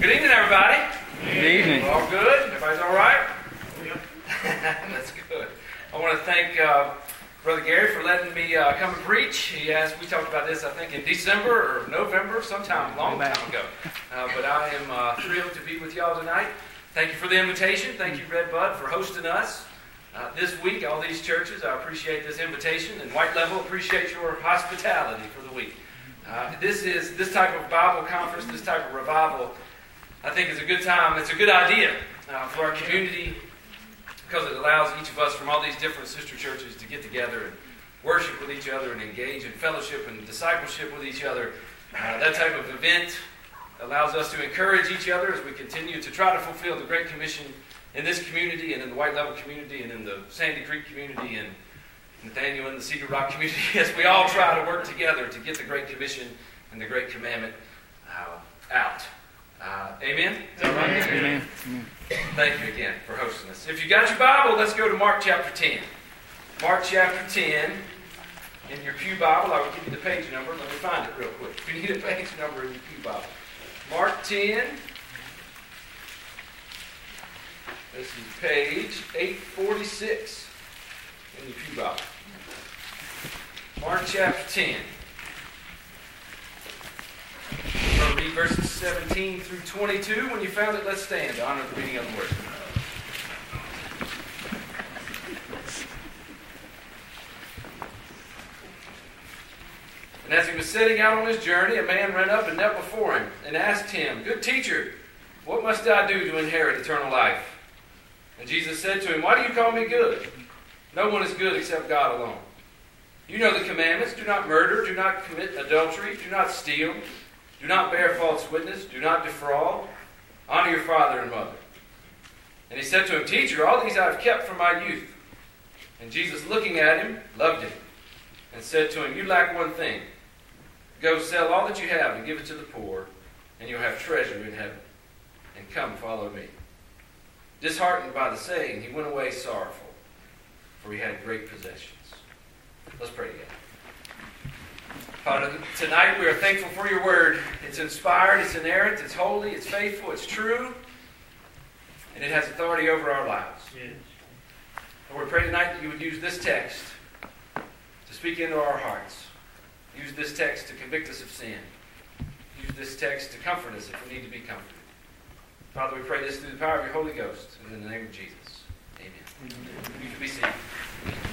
Good evening, everybody. Good evening. All good? Everybody's all right? Yep. That's good. I want to thank uh, Brother Gary for letting me uh, come and preach. He asked, we talked about this, I think, in December or November, sometime long time ago. Uh, but I am uh, thrilled to be with y'all tonight. Thank you for the invitation. Thank you, Red Bud, for hosting us. Uh, this week, all these churches, I appreciate this invitation, and White Level appreciate your hospitality for the week. Uh, this is this type of Bible conference, this type of revival. I think it's a good time. It's a good idea uh, for our community because it allows each of us from all these different sister churches to get together and worship with each other and engage in fellowship and discipleship with each other. Uh, that type of event allows us to encourage each other as we continue to try to fulfill the Great Commission in this community and in the White Level community and in the Sandy Creek community and Nathaniel and the Cedar Rock community as we all try to work together to get the Great Commission and the Great Commandment uh, out. Uh, amen? Amen. Amen. Thank you again for hosting us. If you got your Bible, let's go to Mark chapter 10. Mark chapter 10. In your Pew Bible, I will give you the page number. Let me find it real quick. If you need a page number in your Pew Bible. Mark 10. This is page 846 in your Pew Bible. Mark chapter 10. We're read verses 17 through 22. When you found it, let's stand to honor the reading of the word. And as he was setting out on his journey, a man ran up and knelt before him and asked him, Good teacher, what must I do to inherit eternal life? And Jesus said to him, Why do you call me good? No one is good except God alone. You know the commandments do not murder, do not commit adultery, do not steal, do not bear false witness, do not defraud, honor your father and mother. And he said to him, Teacher, all these I have kept from my youth. And Jesus, looking at him, loved him, and said to him, You lack one thing. Go sell all that you have and give it to the poor, and you'll have treasure in heaven. And come, follow me. Disheartened by the saying, he went away sorrowful, for he had great possessions. Let's pray together. Father, tonight we are thankful for your word. It's inspired, it's inerrant, it's holy, it's faithful, it's true, and it has authority over our lives. Yes. Lord, we pray tonight that you would use this text to speak into our hearts. Use this text to convict us of sin. Use this text to comfort us if we need to be comforted. Father, we pray this through the power of your Holy Ghost. And in the name of Jesus. Amen. You can be seated.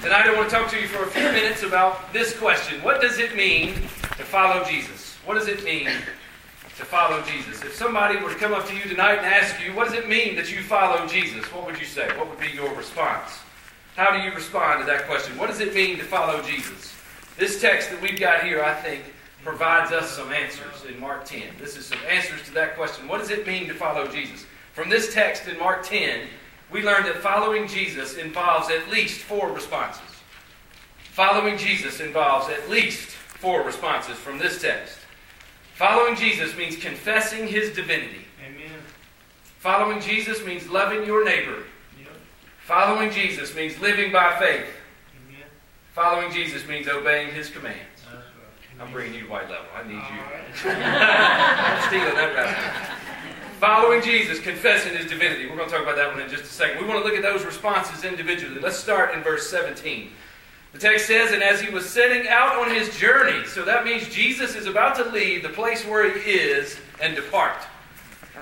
Tonight I want to talk to you for a few minutes about this question. What does it mean to follow Jesus? What does it mean to follow Jesus? If somebody were to come up to you tonight and ask you, what does it mean that you follow Jesus? What would you say? What would be your response? How do you respond to that question? What does it mean to follow Jesus? This text that we've got here, I think, provides us some answers in Mark 10. This is some answers to that question. What does it mean to follow Jesus? From this text in Mark 10, we learn that following Jesus involves at least four responses. Following Jesus involves at least four responses from this text. Following Jesus means confessing his divinity. Amen. Following Jesus means loving your neighbor. Yep. Following Jesus means living by faith. Amen. Following Jesus means obeying his commands. Right. I'm bringing you to white level. I need All you. right. I'm stealing that. Following Jesus, confessing his divinity. We're going to talk about that one in just a second. We want to look at those responses individually. Let's start in verse 17. The text says, And as he was setting out on his journey, so that means Jesus is about to leave the place where he is and depart.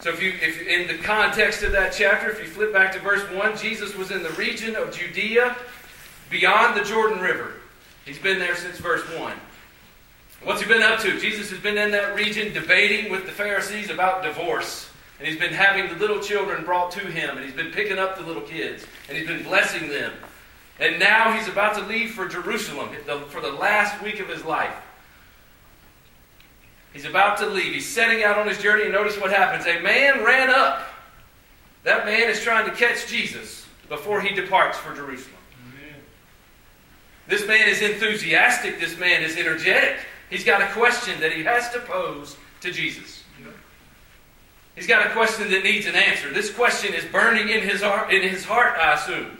So if you if in the context of that chapter, if you flip back to verse 1, Jesus was in the region of Judea beyond the Jordan River. He's been there since verse 1. What's he been up to? Jesus has been in that region debating with the Pharisees about divorce. And he's been having the little children brought to him, and he's been picking up the little kids, and he's been blessing them. And now he's about to leave for Jerusalem for the last week of his life. He's about to leave. He's setting out on his journey, and notice what happens. A man ran up. That man is trying to catch Jesus before he departs for Jerusalem. This man is enthusiastic. This man is energetic. He's got a question that he has to pose to Jesus. He's got a question that needs an answer. This question is burning in his heart, in his heart, I assume.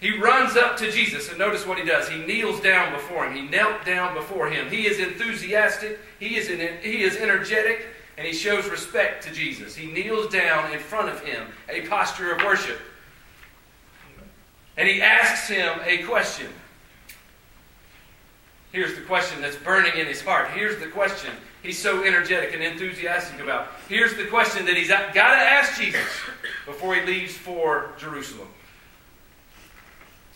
He runs up to Jesus, and notice what he does. He kneels down before him. He knelt down before him. He is enthusiastic. He is, in, he is energetic. and he shows respect to Jesus. He kneels down in front of him, a posture of worship. And he asks him a question. Here's the question that's burning in his heart. Here's the question he's so energetic and enthusiastic about. Here's the question that he's got to ask Jesus before he leaves for Jerusalem.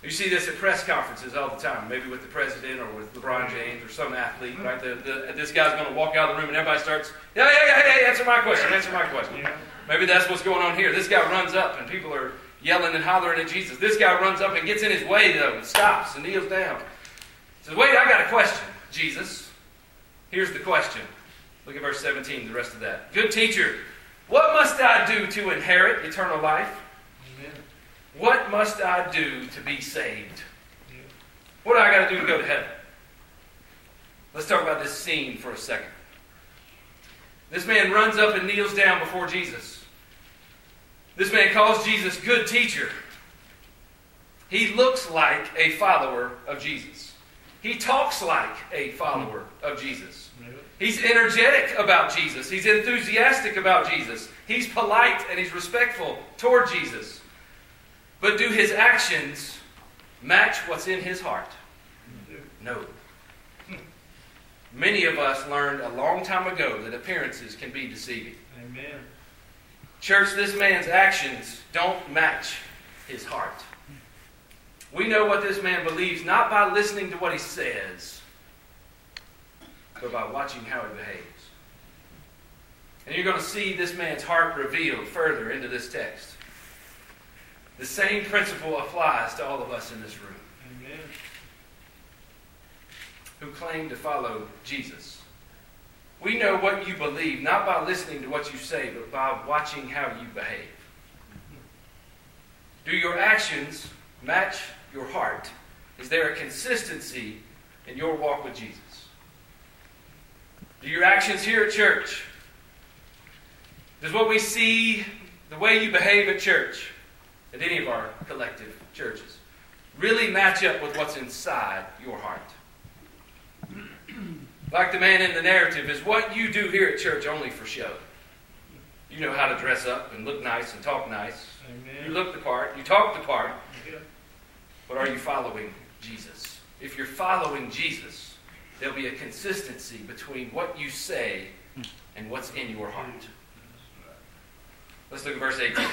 You see this at press conferences all the time, maybe with the president or with LeBron James or some athlete, right? The, the, this guy's going to walk out of the room and everybody starts, yeah, yeah, yeah, yeah, answer my question, answer my question. Yeah. Maybe that's what's going on here. This guy runs up and people are yelling and hollering at Jesus. This guy runs up and gets in his way, though, and stops and kneels down. Says, wait, I got a question, Jesus. Here's the question. Look at verse 17, the rest of that. Good teacher, what must I do to inherit eternal life? What must I do to be saved? What do I got to do to go to heaven? Let's talk about this scene for a second. This man runs up and kneels down before Jesus. This man calls Jesus good teacher. He looks like a follower of Jesus. He talks like a follower of Jesus. He's energetic about Jesus. He's enthusiastic about Jesus. He's polite and he's respectful toward Jesus. But do his actions match what's in his heart? No. Many of us learned a long time ago that appearances can be deceiving. Amen. Church, this man's actions don't match his heart. We know what this man believes not by listening to what he says, but by watching how he behaves. And you're going to see this man's heart revealed further into this text. The same principle applies to all of us in this room Amen. who claim to follow Jesus. We know what you believe not by listening to what you say, but by watching how you behave. Do your actions match your heart? Is there a consistency in your walk with Jesus? Do your actions here at church? Does what we see, the way you behave at church, at any of our collective churches really match up with what's inside your heart. Like the man in the narrative, is what you do here at church only for show. You know how to dress up and look nice and talk nice. Amen. You look the part, you talk the part. But are you following Jesus? If you're following Jesus, there'll be a consistency between what you say and what's in your heart. Let's look at verse 18.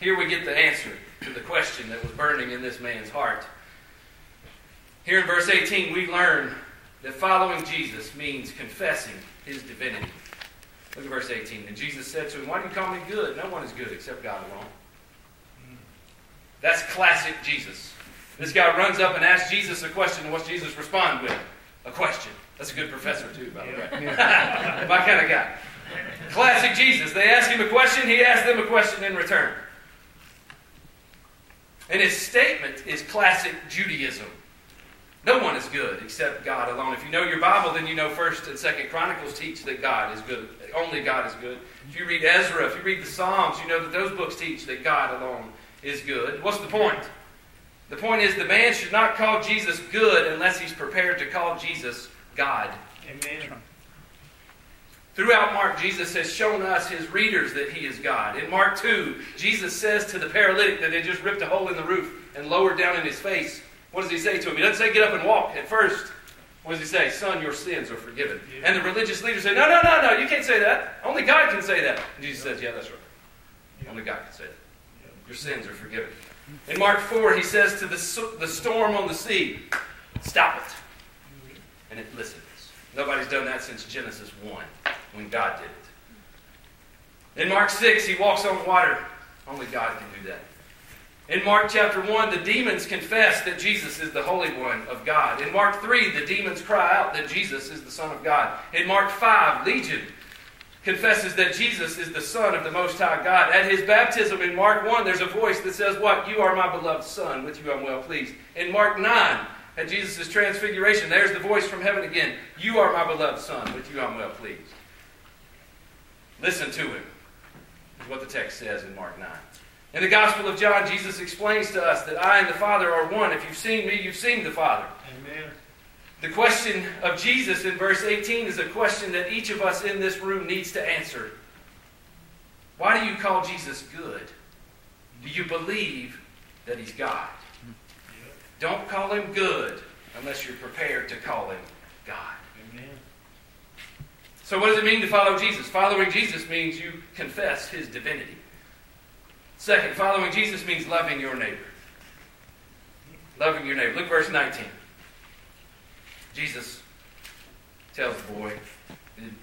Here we get the answer to the question that was burning in this man's heart. Here in verse 18, we learn that following Jesus means confessing his divinity. Look at verse 18. And Jesus said to him, Why do you call me good? No one is good except God alone. That's classic Jesus. This guy runs up and asks Jesus a question, and what's Jesus respond with? A question. That's a good professor, too, by the way. My kind of guy. Classic Jesus. They ask him a question, he asks them a question in return. And his statement is classic Judaism. No one is good except God alone. If you know your Bible, then you know First and Second Chronicles teach that God is good. Only God is good. If you read Ezra, if you read the Psalms, you know that those books teach that God alone is good. What's the point? The point is the man should not call Jesus good unless he's prepared to call Jesus God. Amen. Throughout Mark, Jesus has shown us, his readers, that he is God. In Mark 2, Jesus says to the paralytic that had just ripped a hole in the roof and lowered down in his face, what does he say to him? He doesn't say get up and walk at first. What does he say? Son, your sins are forgiven. Yeah. And the religious leaders say, no, no, no, no, you can't say that. Only God can say that. And Jesus says, yeah, that's right. Yeah. Only God can say that. Yeah. Your sins are forgiven. In Mark 4, he says to the, the storm on the sea, stop it. And it listens. Nobody's done that since Genesis 1 when God did it. In Mark 6, he walks on water. Only God can do that. In Mark chapter 1, the demons confess that Jesus is the Holy One of God. In Mark 3, the demons cry out that Jesus is the Son of God. In Mark 5, Legion confesses that Jesus is the Son of the Most High God. At his baptism in Mark 1, there's a voice that says, What? You are my beloved Son. With you I'm well pleased. In Mark 9, at Jesus' transfiguration, there's the voice from heaven again. You are my beloved Son. With you I'm well pleased. Listen to him, is what the text says in Mark 9. In the Gospel of John, Jesus explains to us that I and the Father are one. If you've seen me, you've seen the Father. Amen. The question of Jesus in verse 18 is a question that each of us in this room needs to answer. Why do you call Jesus good? Do you believe that he's God? Don't call him good unless you're prepared to call him God. Amen. So, what does it mean to follow Jesus? Following Jesus means you confess his divinity. Second, following Jesus means loving your neighbor. Loving your neighbor. Look verse 19. Jesus tells the boy,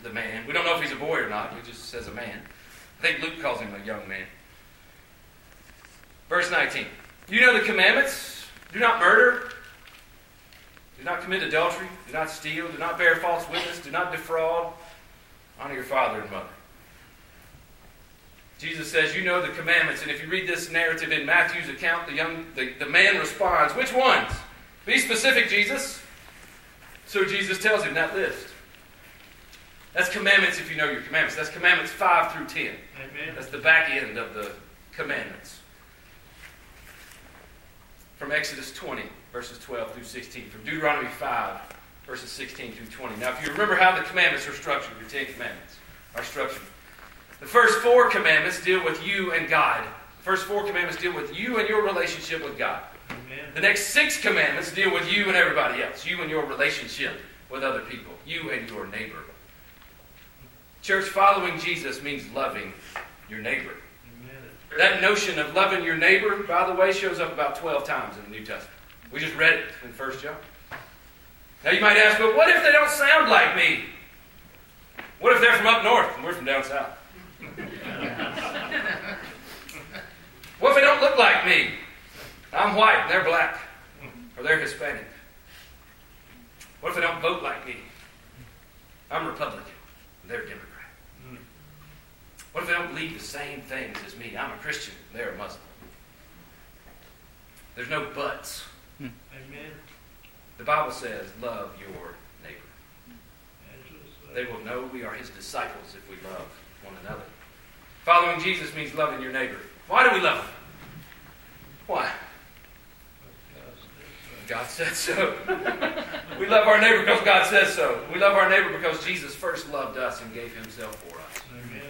the man, we don't know if he's a boy or not, he just says a man. I think Luke calls him a young man. Verse 19. You know the commandments do not murder, do not commit adultery, do not steal, do not bear false witness, do not defraud, honor your father and mother. Jesus says, You know the commandments. And if you read this narrative in Matthew's account, the, young, the, the man responds, Which ones? Be specific, Jesus. So Jesus tells him that list. That's commandments if you know your commandments. That's commandments 5 through 10. Amen. That's the back end of the commandments. From Exodus 20, verses 12 through 16. From Deuteronomy 5, verses 16 through 20. Now, if you remember how the commandments are structured, the Ten Commandments are structured. The first four commandments deal with you and God. The first four commandments deal with you and your relationship with God. The next six commandments deal with you and everybody else, you and your relationship with other people, you and your neighbor. Church, following Jesus means loving your neighbor. Amen. That notion of loving your neighbor, by the way, shows up about 12 times in the New Testament. We just read it in 1 John. Now you might ask, but what if they don't sound like me? What if they're from up north and we're from down south? what if they don't look like me? I'm white and they're black. Or they're Hispanic. What if they don't vote like me? I'm Republican. and They're Democrat. What if they don't believe the same things as me? I'm a Christian. They're a Muslim. There's no buts. Amen. The Bible says, love your neighbor. They will know we are his disciples if we love one another. Following Jesus means loving your neighbor. Why do we love him? Why? God said so. we love our neighbor because God says so. We love our neighbor because Jesus first loved us and gave himself for us. Amen.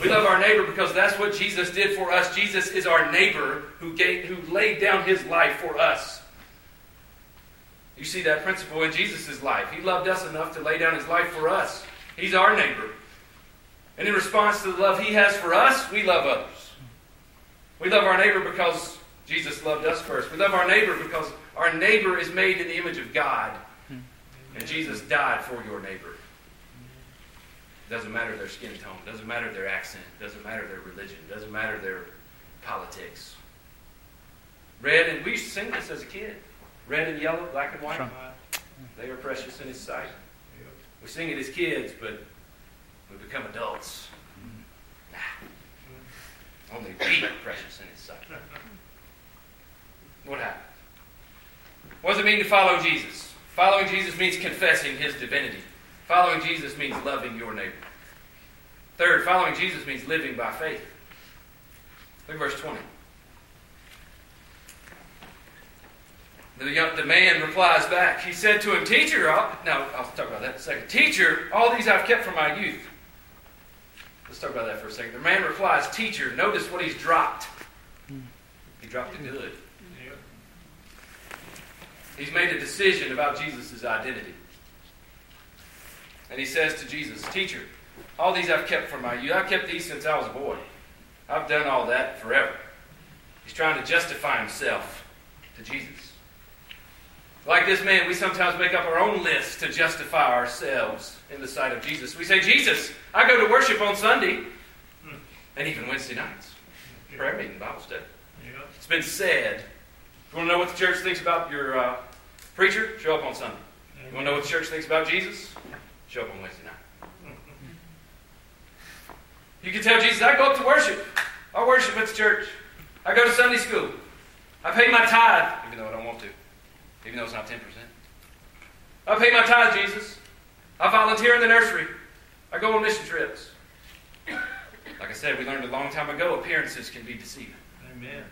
We love our neighbor because that's what Jesus did for us. Jesus is our neighbor who gave, who laid down his life for us. You see that principle in Jesus' life. He loved us enough to lay down his life for us. He's our neighbor. And in response to the love he has for us, we love others. We love our neighbor because Jesus loved us first. We love our neighbor because our neighbor is made in the image of God. Hmm. And Jesus died for your neighbor. Doesn't matter their skin tone, doesn't matter their accent, doesn't matter their religion, doesn't matter their politics. Red and we used to sing this as a kid. Red and yellow, black and white, they are precious in his sight. We sing it as kids, but we become adults. Nah. Only we are precious in his sight. What happened? What does it mean to follow Jesus? Following Jesus means confessing his divinity. Following Jesus means loving your neighbor. Third, following Jesus means living by faith. Look at verse 20. The, young, the man replies back. He said to him, Teacher, I'll, now I'll talk about that in a second. Teacher, all these I've kept from my youth. Let's talk about that for a second. The man replies, Teacher, notice what he's dropped. He dropped the good. He's made a decision about Jesus' identity. And he says to Jesus, Teacher, all these I've kept from my youth. I've kept these since I was a boy. I've done all that forever. He's trying to justify himself to Jesus. Like this man, we sometimes make up our own list to justify ourselves in the sight of Jesus. We say, Jesus, I go to worship on Sunday and even Wednesday nights. Prayer meeting, Bible study. Yep. It's been said. You want to know what the church thinks about your uh, preacher? Show up on Sunday. You want to know what the church thinks about Jesus? Show up on Wednesday night. You can tell Jesus, I go up to worship. I worship at the church. I go to Sunday school. I pay my tithe, even though I don't want to, even though it's not 10%. I pay my tithe, Jesus. I volunteer in the nursery. I go on mission trips. Like I said, we learned a long time ago appearances can be deceiving. Amen.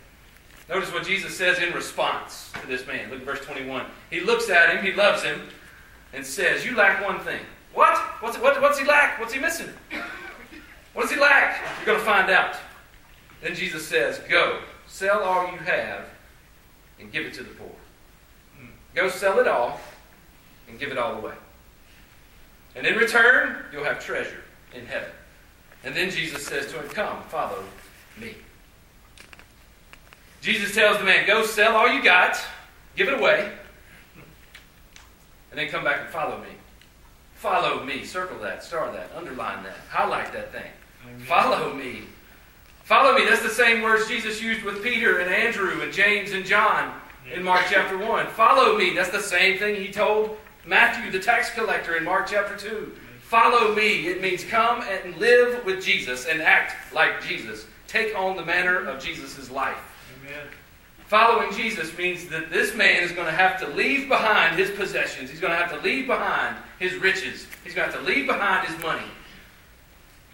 Notice what Jesus says in response to this man. Look at verse 21. He looks at him, he loves him, and says, You lack one thing. What? What's, what, what's he lack? What's he missing? What does he lack? You're going to find out. Then Jesus says, Go, sell all you have and give it to the poor. Go sell it all and give it all away. And in return, you'll have treasure in heaven. And then Jesus says to him, Come, follow me. Jesus tells the man, Go sell all you got, give it away, and then come back and follow me. Follow me. Circle that, star that, underline that, highlight that thing. Amen. Follow me. Follow me. That's the same words Jesus used with Peter and Andrew and James and John in Mark chapter 1. Follow me. That's the same thing he told Matthew, the tax collector, in Mark chapter 2. Follow me. It means come and live with Jesus and act like Jesus. Take on the manner of Jesus' life. Amen. Following Jesus means that this man is going to have to leave behind his possessions. He's going to have to leave behind his riches. He's going to have to leave behind his money.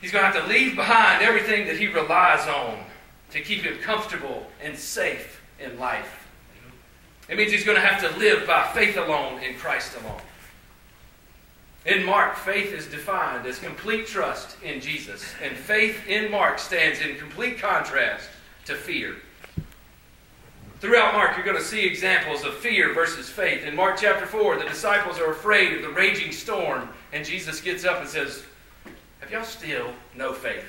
He's going to have to leave behind everything that he relies on to keep him comfortable and safe in life. It means he's going to have to live by faith alone in Christ alone. In Mark, faith is defined as complete trust in Jesus, and faith in Mark stands in complete contrast to fear. Throughout Mark, you're going to see examples of fear versus faith. In Mark chapter 4, the disciples are afraid of the raging storm, and Jesus gets up and says, Have y'all still no faith?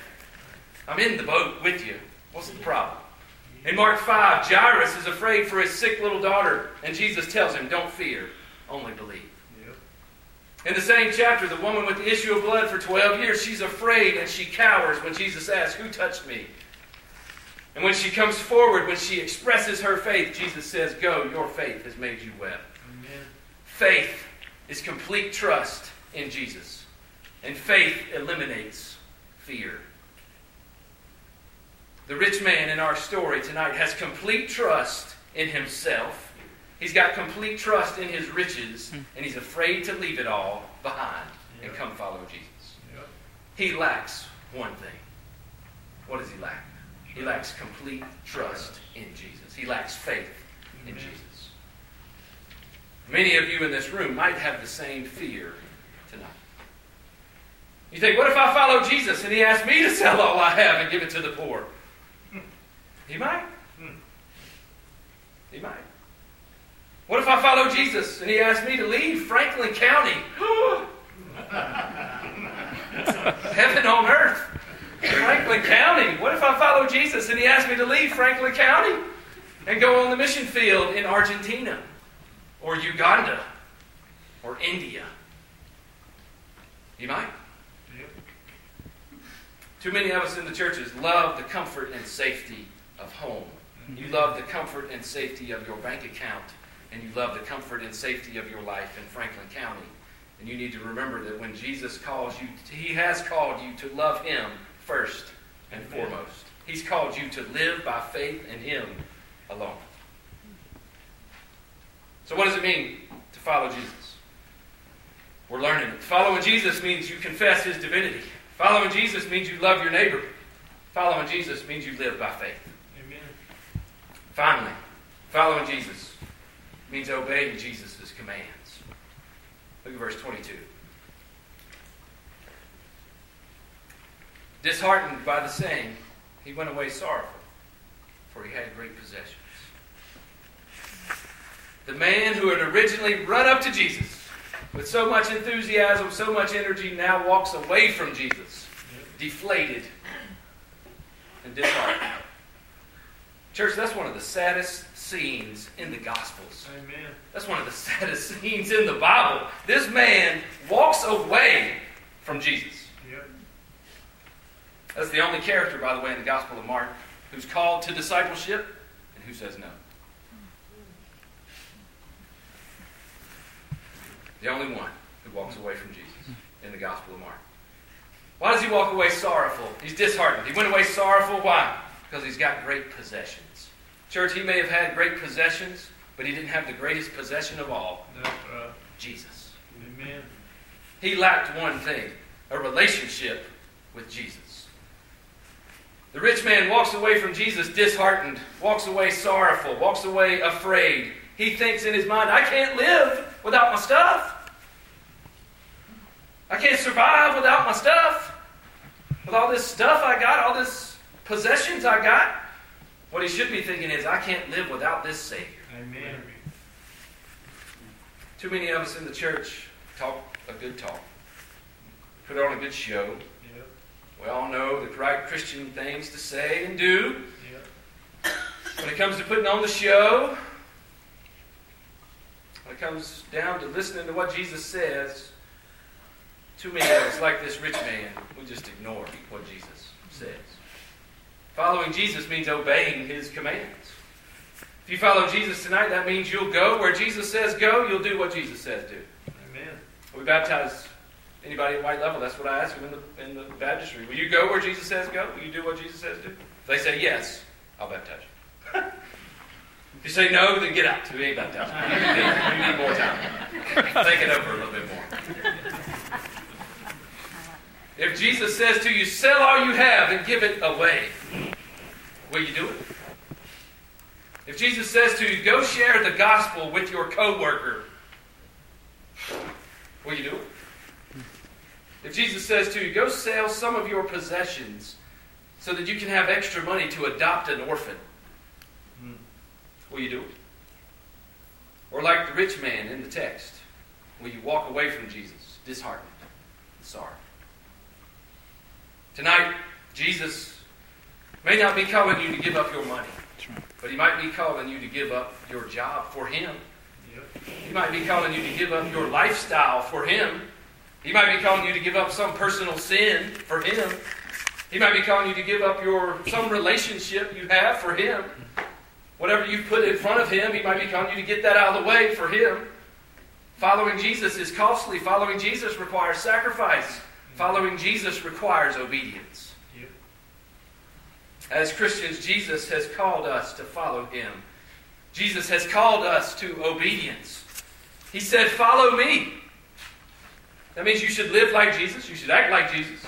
I'm in the boat with you. What's the problem? In Mark 5, Jairus is afraid for his sick little daughter, and Jesus tells him, Don't fear, only believe. Yep. In the same chapter, the woman with the issue of blood for 12 years, she's afraid and she cowers when Jesus asks, Who touched me? And when she comes forward, when she expresses her faith, Jesus says, Go, your faith has made you well. Amen. Faith is complete trust in Jesus, and faith eliminates fear. The rich man in our story tonight has complete trust in himself. He's got complete trust in his riches, hmm. and he's afraid to leave it all behind and come follow Jesus. He lacks one thing. What does he lack? He lacks complete trust in Jesus. He lacks faith in. Jesus. Many of you in this room might have the same fear tonight. You think, what if I follow Jesus and he asks me to sell all I have and give it to the poor? He might. He might. What if I follow Jesus and he asks me to leave Franklin County? Heaven on earth. Franklin County. What if I follow Jesus and he asks me to leave Franklin County and go on the mission field in Argentina or Uganda or India? You might. Too many of us in the churches love the comfort and safety of home. You love the comfort and safety of your bank account, and you love the comfort and safety of your life in Franklin County. And you need to remember that when Jesus calls you, He has called you to love Him first and Amen. foremost. He's called you to live by faith in Him alone. So, what does it mean to follow Jesus? We're learning it. Following Jesus means you confess His divinity. Following Jesus means you love your neighbor. Following Jesus means you live by faith. Amen. Finally, following Jesus means obeying Jesus' commands. Look at verse 22. Disheartened by the saying, he went away sorrowful, for he had great possessions. The man who had originally run up to Jesus with so much enthusiasm, so much energy, now walks away from Jesus, deflated and disheartened. Church, that's one of the saddest scenes in the Gospels. Amen. That's one of the saddest scenes in the Bible. This man walks away from Jesus. That's the only character, by the way, in the Gospel of Mark who's called to discipleship and who says no. The only one who walks away from Jesus in the Gospel of Mark. Why does he walk away sorrowful? He's disheartened. He went away sorrowful. Why? Because he's got great possessions. Church, he may have had great possessions, but he didn't have the greatest possession of all—Jesus. Amen. He lacked one thing a relationship with Jesus. The rich man walks away from Jesus disheartened, walks away sorrowful, walks away afraid. He thinks in his mind, I can't live without my stuff. I can't survive without my stuff. With all this stuff I got, all this possessions I got. What he should be thinking is, I can't live without this Savior. Amen. Too many of us in the church talk a good talk, put on a good show. We all know the right Christian things to say and do. Yep. When it comes to putting on the show, when it comes down to listening to what Jesus says, too many of us, like this rich man, we just ignore what Jesus says. Following Jesus means obeying his commands. If you follow Jesus tonight, that means you'll go where Jesus says go, you'll do what Jesus says do. Amen. We baptize anybody at white level. That's what I ask them in the, in the baptistry. Will you go where Jesus says go? Will you do what Jesus says do? If they say yes, I'll baptize you. if you say no, then get out. We ain't baptized. You you need more time. Think it over a little bit more. If Jesus says to you, sell all you have and give it away, will you do it? If Jesus says to you, go share the gospel with your coworker, will you do it? If Jesus says to you, go sell some of your possessions so that you can have extra money to adopt an orphan, will you do it? Or like the rich man in the text, will you walk away from Jesus disheartened and sorry? Tonight, Jesus may not be calling you to give up your money, but he might be calling you to give up your job for him. He might be calling you to give up your lifestyle for Him. He might be calling you to give up some personal sin for Him. He might be calling you to give up your some relationship you have for Him. Whatever you put in front of Him, He might be calling you to get that out of the way for Him. Following Jesus is costly. Following Jesus requires sacrifice. Following Jesus requires obedience. As Christians, Jesus has called us to follow Him. Jesus has called us to obedience. He said, Follow me. That means you should live like Jesus. You should act like Jesus.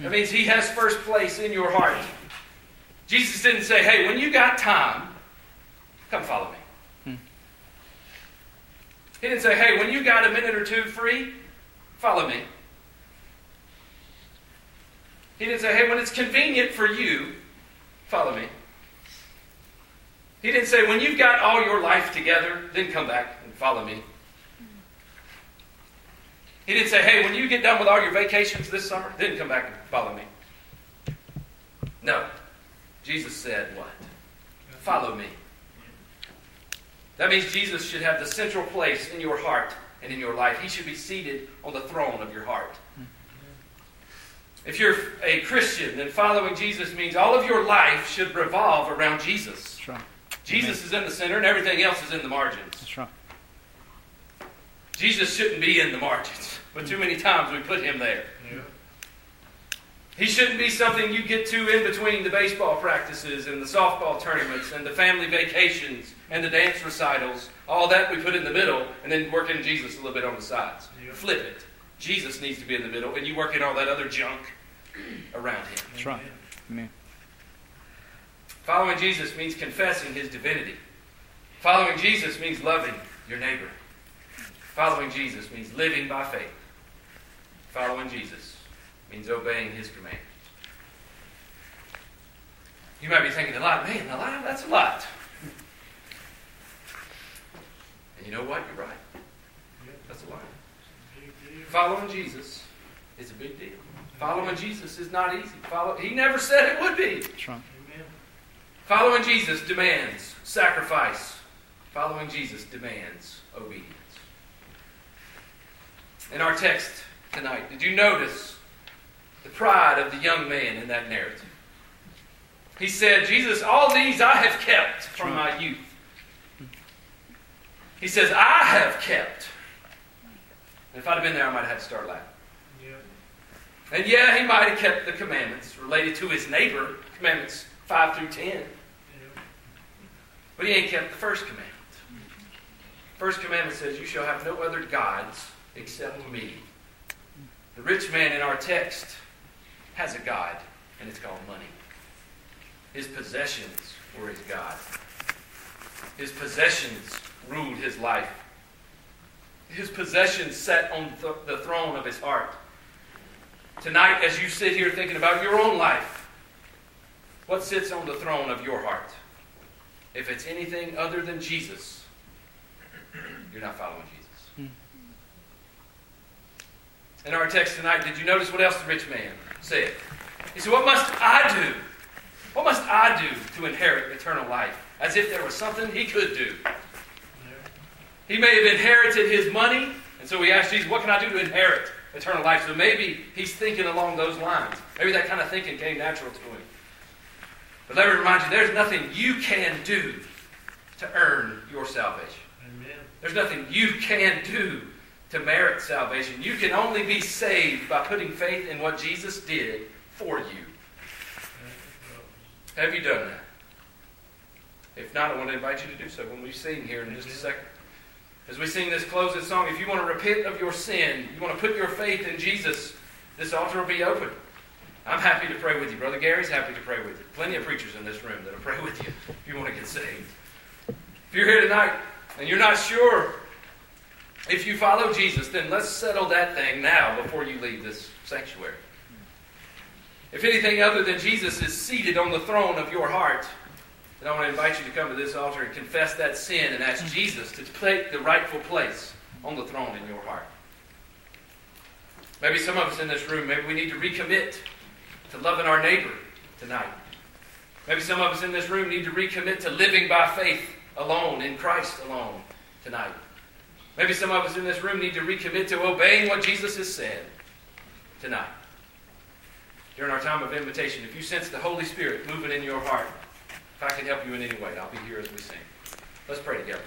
That means He has first place in your heart. Jesus didn't say, Hey, when you got time, come follow me. Hmm. He didn't say, Hey, when you got a minute or two free, follow me. He didn't say, Hey, when it's convenient for you, follow me. He didn't say, when you've got all your life together, then come back and follow me. He didn't say, hey, when you get done with all your vacations this summer, then come back and follow me. No. Jesus said what? Follow me. That means Jesus should have the central place in your heart and in your life. He should be seated on the throne of your heart. If you're a Christian, then following Jesus means all of your life should revolve around Jesus. That's right. Jesus is in the center and everything else is in the margins. That's right. Jesus shouldn't be in the margins, but too many times we put him there. Yep. He shouldn't be something you get to in between the baseball practices and the softball tournaments and the family vacations and the dance recitals. All that we put in the middle and then work in Jesus a little bit on the sides. Yeah. Flip it. Jesus needs to be in the middle and you work in all that other junk around him. That's right. Amen. Following Jesus means confessing his divinity. Following Jesus means loving your neighbor. Following Jesus means living by faith. Following Jesus means obeying his commands. You might be thinking a lot, man, a lot, that's a lot. And you know what? You're right. That's a lot. Following Jesus is a big deal. Following Jesus is not easy. Follow, he never said it would be. That's right. Amen. Following Jesus demands sacrifice. Following Jesus demands obedience. In our text tonight, did you notice the pride of the young man in that narrative? He said, Jesus, all these I have kept from my youth. He says, I have kept. And if I'd have been there, I might have had to start laughing. Yep. And yeah, he might have kept the commandments related to his neighbor, commandments 5 through 10. Yep. But he ain't kept the first commandment. First commandment says, You shall have no other gods except me. The rich man in our text has a God, and it's called money. His possessions were his God. His possessions ruled his life. his possessions sat on th- the throne of his heart. Tonight, as you sit here thinking about your own life, what sits on the throne of your heart? If it's anything other than Jesus, you're not following Jesus. In our text tonight, did you notice what else the rich man said? He said, What must I do? What must I do to inherit eternal life? As if there was something he could do. He may have inherited his money, and so he asked Jesus, What can I do to inherit eternal life? So maybe he's thinking along those lines. Maybe that kind of thinking came natural to him. But let me remind you, there's nothing you can do to earn your salvation. Amen. There's nothing you can do to merit salvation. You can only be saved by putting faith in what Jesus did for you. Have you done that? If not, I want to invite you to do so when we sing here in just a second. As we sing this closing song, if you want to repent of your sin, you want to put your faith in Jesus, this altar will be open. I'm happy to pray with you. Brother Gary's happy to pray with you. Plenty of preachers in this room that'll pray with you if you want to get saved. If you're here tonight and you're not sure if you follow Jesus, then let's settle that thing now before you leave this sanctuary. If anything other than Jesus is seated on the throne of your heart, then I want to invite you to come to this altar and confess that sin and ask Jesus to take the rightful place on the throne in your heart. Maybe some of us in this room, maybe we need to recommit to loving our neighbor tonight. Maybe some of us in this room need to recommit to living by faith alone, in Christ alone tonight. Maybe some of us in this room need to recommit to obeying what Jesus has said tonight. During our time of invitation, if you sense the Holy Spirit moving in your heart, if I can help you in any way, I'll be here as we sing. Let's pray together.